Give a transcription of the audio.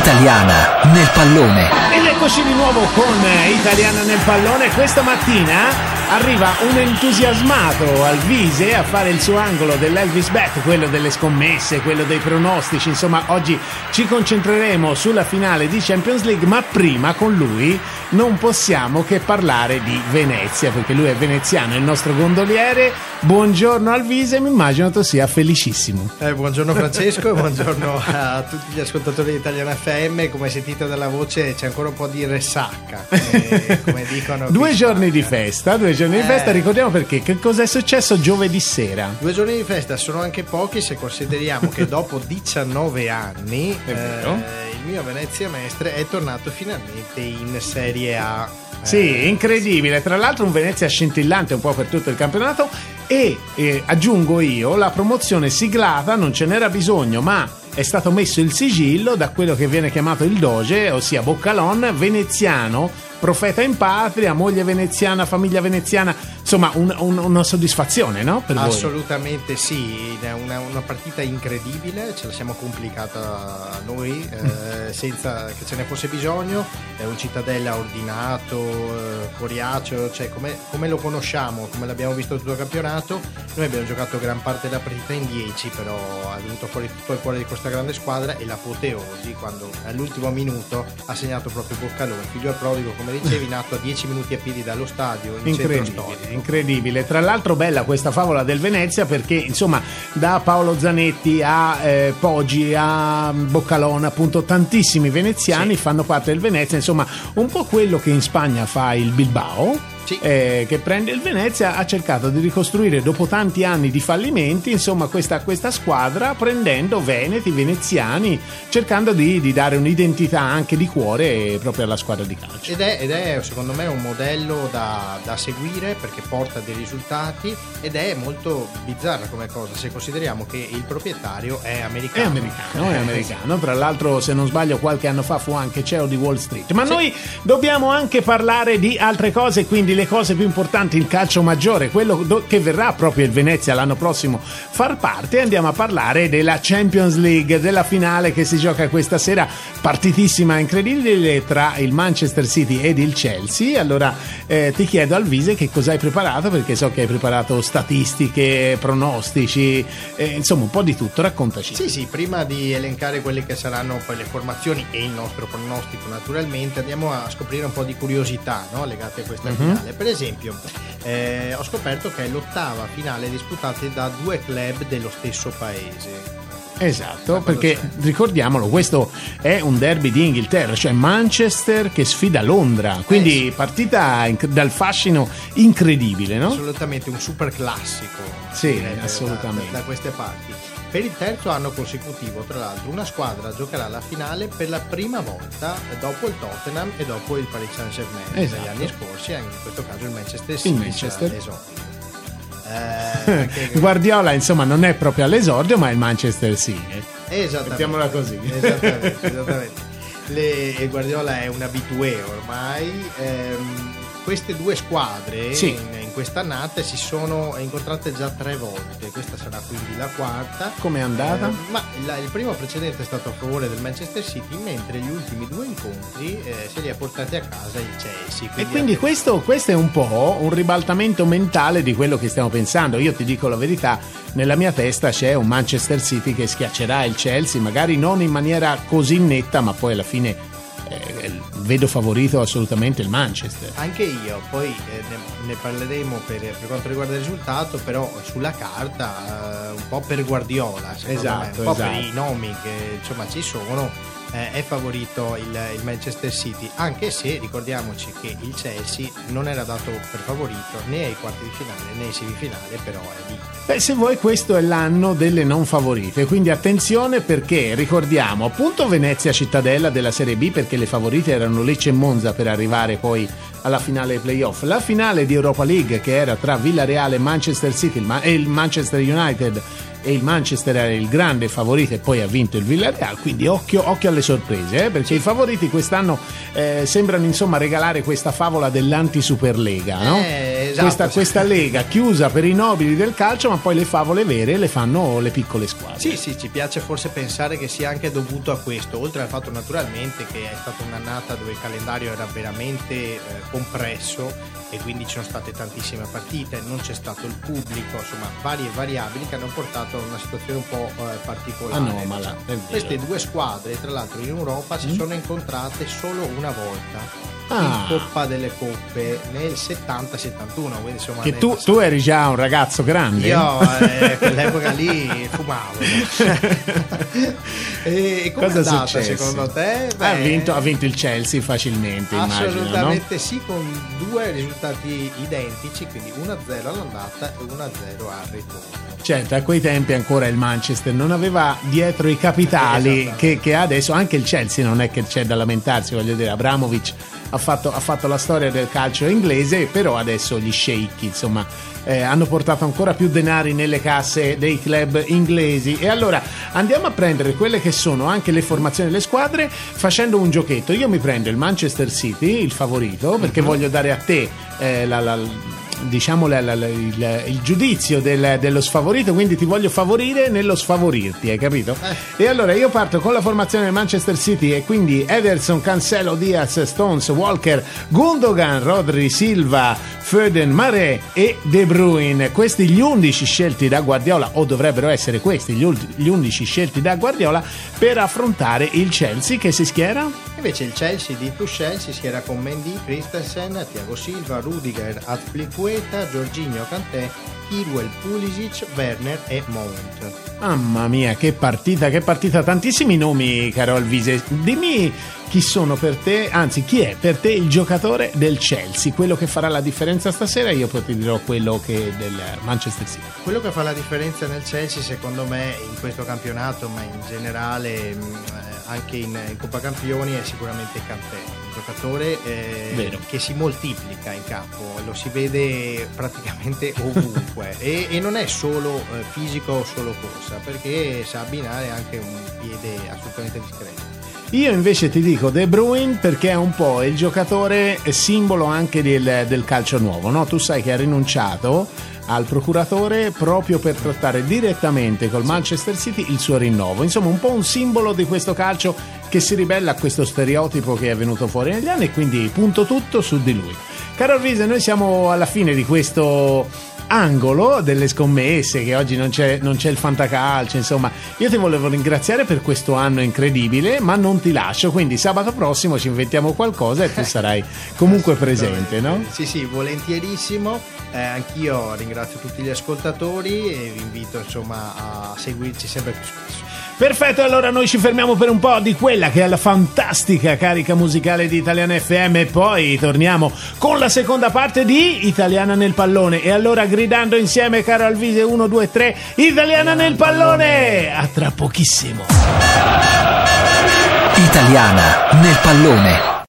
Italiana nel pallone. Eccoci di nuovo con Italiana nel pallone. Questa mattina arriva un entusiasmato al Vise a fare il suo angolo dell'Elvis Bet, quello delle scommesse, quello dei pronostici. Insomma, oggi ci concentreremo sulla finale di Champions League, ma prima con lui non possiamo che parlare di Venezia, perché lui è veneziano, è il nostro gondoliere. Buongiorno al Vise, mi immagino tu sia felicissimo. Eh, buongiorno Francesco e buongiorno a tutti gli ascoltatori di Italiana FM. Come sentite dalla voce c'è ancora un po' ressacca, come, come dicono. due giorni di festa, due giorni eh. di festa, ricordiamo perché, che cosa è successo giovedì sera? Due giorni di festa sono anche pochi se consideriamo che dopo 19 anni eh, il mio Venezia Mestre è tornato finalmente in Serie A. Sì, incredibile. Tra l'altro un Venezia scintillante un po' per tutto il campionato e eh, aggiungo io la promozione siglata, non ce n'era bisogno, ma è stato messo il sigillo da quello che viene chiamato il Doge, ossia Boccalon, veneziano, profeta in patria, moglie veneziana, famiglia veneziana, insomma un, un, una soddisfazione, no? Per Assolutamente voi. sì, è una, una, partita incredibile, ce la siamo complicata noi eh, senza che ce ne fosse bisogno, è un cittadella ordinato, eh, coriaceo, cioè come, come, lo conosciamo, come l'abbiamo visto tutto il campionato, noi abbiamo giocato gran parte della partita in 10, però è venuto fuori tutto il cuore di questa grande squadra e l'apoteosi quando all'ultimo minuto ha segnato proprio Boccalone, figlio al prodigo come dicevi, nato a 10 minuti a piedi dallo stadio in incredibile, incredibile. Tra l'altro bella questa favola del Venezia perché insomma da Paolo Zanetti a eh, Poggi a Boccalone appunto tantissimi veneziani sì. fanno parte del Venezia, insomma un po' quello che in Spagna fa il Bilbao sì. eh, che prende il Venezia, ha cercato di ricostruire dopo tanti anni di fallimenti, insomma, questa, questa squadra prendendo veneti, veneziani, cercando di, di, dare un'identità anche di cuore proprio alla squadra di calcio. Ed è, ed è secondo me un modello da, da, seguire perché porta dei risultati ed è molto bizzarra come cosa se consideriamo che il proprietario è americano. È americano, è americano. Tra l'altro, se non sbaglio, qualche anno fa fu anche CEO di Wall Street. Ma sì. noi dobbiamo anche parlare di altre cose, quindi le cose più importanti in calcio maggiore, quello che verrà proprio il Venezia l'anno prossimo far parte, andiamo a parlare della Champions League, della finale che si gioca questa sera, partitissima incredibile tra il Manchester City ed il Chelsea. Allora eh, ti chiedo Alvise che cosa hai preparato, perché so che hai preparato statistiche, pronostici, eh, insomma un po' di tutto, raccontaci. Sì, sì, prima di elencare quelle che saranno poi le formazioni e il nostro pronostico naturalmente, andiamo a scoprire un po' di curiosità no? legate a questa uh-huh. finale finale. Per esempio, eh, ho scoperto che è l'ottava finale disputata da due club dello stesso paese. Esatto, perché c'è? ricordiamolo, questo è un derby di Inghilterra, cioè Manchester che sfida Londra, quindi eh sì. partita inc- dal fascino incredibile, no? Assolutamente, un super classico. Sì, assolutamente. Da, da, queste parti. Per il terzo anno consecutivo, tra l'altro, una squadra giocherà la finale per la prima volta dopo il Tottenham e dopo il Paris Saint-Germain. Esatto. Negli anni scorsi, in questo caso il Manchester City. Il Manchester. Eh, Guardiola, insomma, non è proprio all'esordio, ma è il Manchester City. Esattamente. Mettiamola così. Esattamente, esattamente. Le, Guardiola è un abitué ormai. Ehm, queste due squadre sì. in, in quest'annata si sono incontrate già tre volte, questa sarà quindi la quarta. Come è andata? Eh, ma la, il primo precedente è stato a favore del Manchester City, mentre gli ultimi due incontri eh, se li ha portati a casa il Chelsea. Quindi e quindi questo, questo, è un po' un ribaltamento mentale di quello che stiamo pensando. Io ti dico la verità, nella mia testa c'è un Manchester City che schiaccerà il Chelsea, magari non in maniera così netta, ma poi alla fine vedo favorito assolutamente il Manchester. Anche io, poi eh, ne, ne, parleremo per, per, quanto riguarda il risultato, però sulla carta eh, un po' per Guardiola, esatto, me, un po' esatto. per i nomi che insomma ci sono eh, è favorito il, il, Manchester City, anche se ricordiamoci che il Chelsea non era dato per favorito né ai quarti di finale né ai semifinali, però è lì. Beh, se vuoi questo è l'anno delle non favorite, quindi attenzione perché ricordiamo appunto Venezia cittadella della Serie B perché le favorite erano Lecce e Monza per arrivare poi alla finale playoff. La finale di Europa League che era tra Villareal e Manchester City e il Manchester United e il Manchester era il grande favorito e poi ha vinto il Villarreal, quindi occhio, occhio alle sorprese, eh, perché i favoriti quest'anno eh, sembrano insomma regalare questa favola dell'anti-superlega, no? Eh, esatto. questa, questa, lega chiusa per i nobili del calcio, ma poi le favole vere le fanno le piccole squadre. Sì, sì, ci piace forse pensare che sia anche dovuto a questo, oltre al fatto naturalmente che è stata un'annata dove il calendario era veramente eh, compresso e quindi ci sono state tantissime partite, non c'è stato il pubblico, insomma varie variabili che hanno portato a una situazione un po' eh, particolare. Anomala, diciamo. Queste due squadre, tra l'altro in Europa, mm. si sono incontrate solo una volta ah. in Coppa delle Coppe nel 70-71. Insomma, che tu, tu, eri già un ragazzo grande. Io eh, quell'epoca lì fumavo. e come Cosa è andata secondo te? Beh, ha, vinto, ha, vinto, il Chelsea facilmente. Assolutamente immagino, no? sì, con due risultati identici, quindi 1-0 all'andata e 1-0 al ritorno. Certo, a quei tempi ancora il Manchester non aveva dietro i capitali che, che adesso anche il Chelsea non è che c'è da lamentarsi, voglio dire, Abramovic ha fatto, ha fatto la storia del calcio inglese, però adesso gli sceicchi, insomma, eh, hanno portato ancora più denari nelle casse dei club inglesi. E allora andiamo a prendere quelle che sono anche le formazioni delle squadre facendo un giochetto. Io mi prendo il Manchester City, il favorito, perché mm-hmm. voglio dare a te eh, la, la diciamo la, la, il, il, giudizio del, dello sfavorito, quindi ti voglio favorire nello sfavorirti, hai capito? Eh. E allora io parto con la formazione del Manchester City e quindi Ederson, Cancelo, Diaz, Stones, Walker, Gundogan, Rodri, Silva, Foden, Mare e De Bruyne. Questi gli 11 scelti da Guardiola, o dovrebbero essere questi gli, gli 11 scelti da Guardiola per affrontare il Chelsea che si schiera? Invece il Chelsea di Tuchel si schiera con Mendy, Christensen, Thiago Silva, Rudiger, Azpilicueta, Giorginio Cantè, Kirwell, Pulisic, Werner e Mount. Mamma mia, che partita, che partita! Tantissimi nomi, caro Alvise. Dimmi chi sono per te, anzi chi è per te il giocatore del Chelsea, quello che farà la differenza stasera, io poi ti dirò quello che del Manchester City. Quello che fa la differenza nel Chelsea secondo me in questo campionato, ma in generale mm, anche in, in Coppa Campioni è sicuramente Cantè, un giocatore eh, che si moltiplica in campo, lo si vede praticamente ovunque e, e, non è solo eh, fisico o solo corsa, perché sa abbinare anche un piede assolutamente discreto. Io invece ti dico De Bruyne perché è un po' il giocatore simbolo anche del, del calcio nuovo, no? Tu sai che ha rinunciato al procuratore proprio per trattare direttamente col Manchester City il suo rinnovo. Insomma, un po' un simbolo di questo calcio che si ribella a questo stereotipo che è venuto fuori negli anni e quindi punto tutto su di lui. Caro Arvise, noi siamo alla fine di questo angolo delle scommesse che oggi non c'è, non c'è il fantacalcio insomma io ti volevo ringraziare per questo anno incredibile ma non ti lascio quindi sabato prossimo ci inventiamo qualcosa e tu sarai comunque presente no? sì sì volentierissimo eh, anch'io ringrazio tutti gli ascoltatori e vi invito insomma a seguirci sempre più spesso Perfetto, allora noi ci fermiamo per un po' di quella che è la fantastica carica musicale di Italiana FM e poi torniamo con la seconda parte di Italiana nel pallone. E allora gridando insieme, caro Alvise 1, 2, 3, Italiana nel pallone! A tra pochissimo. Italiana nel pallone.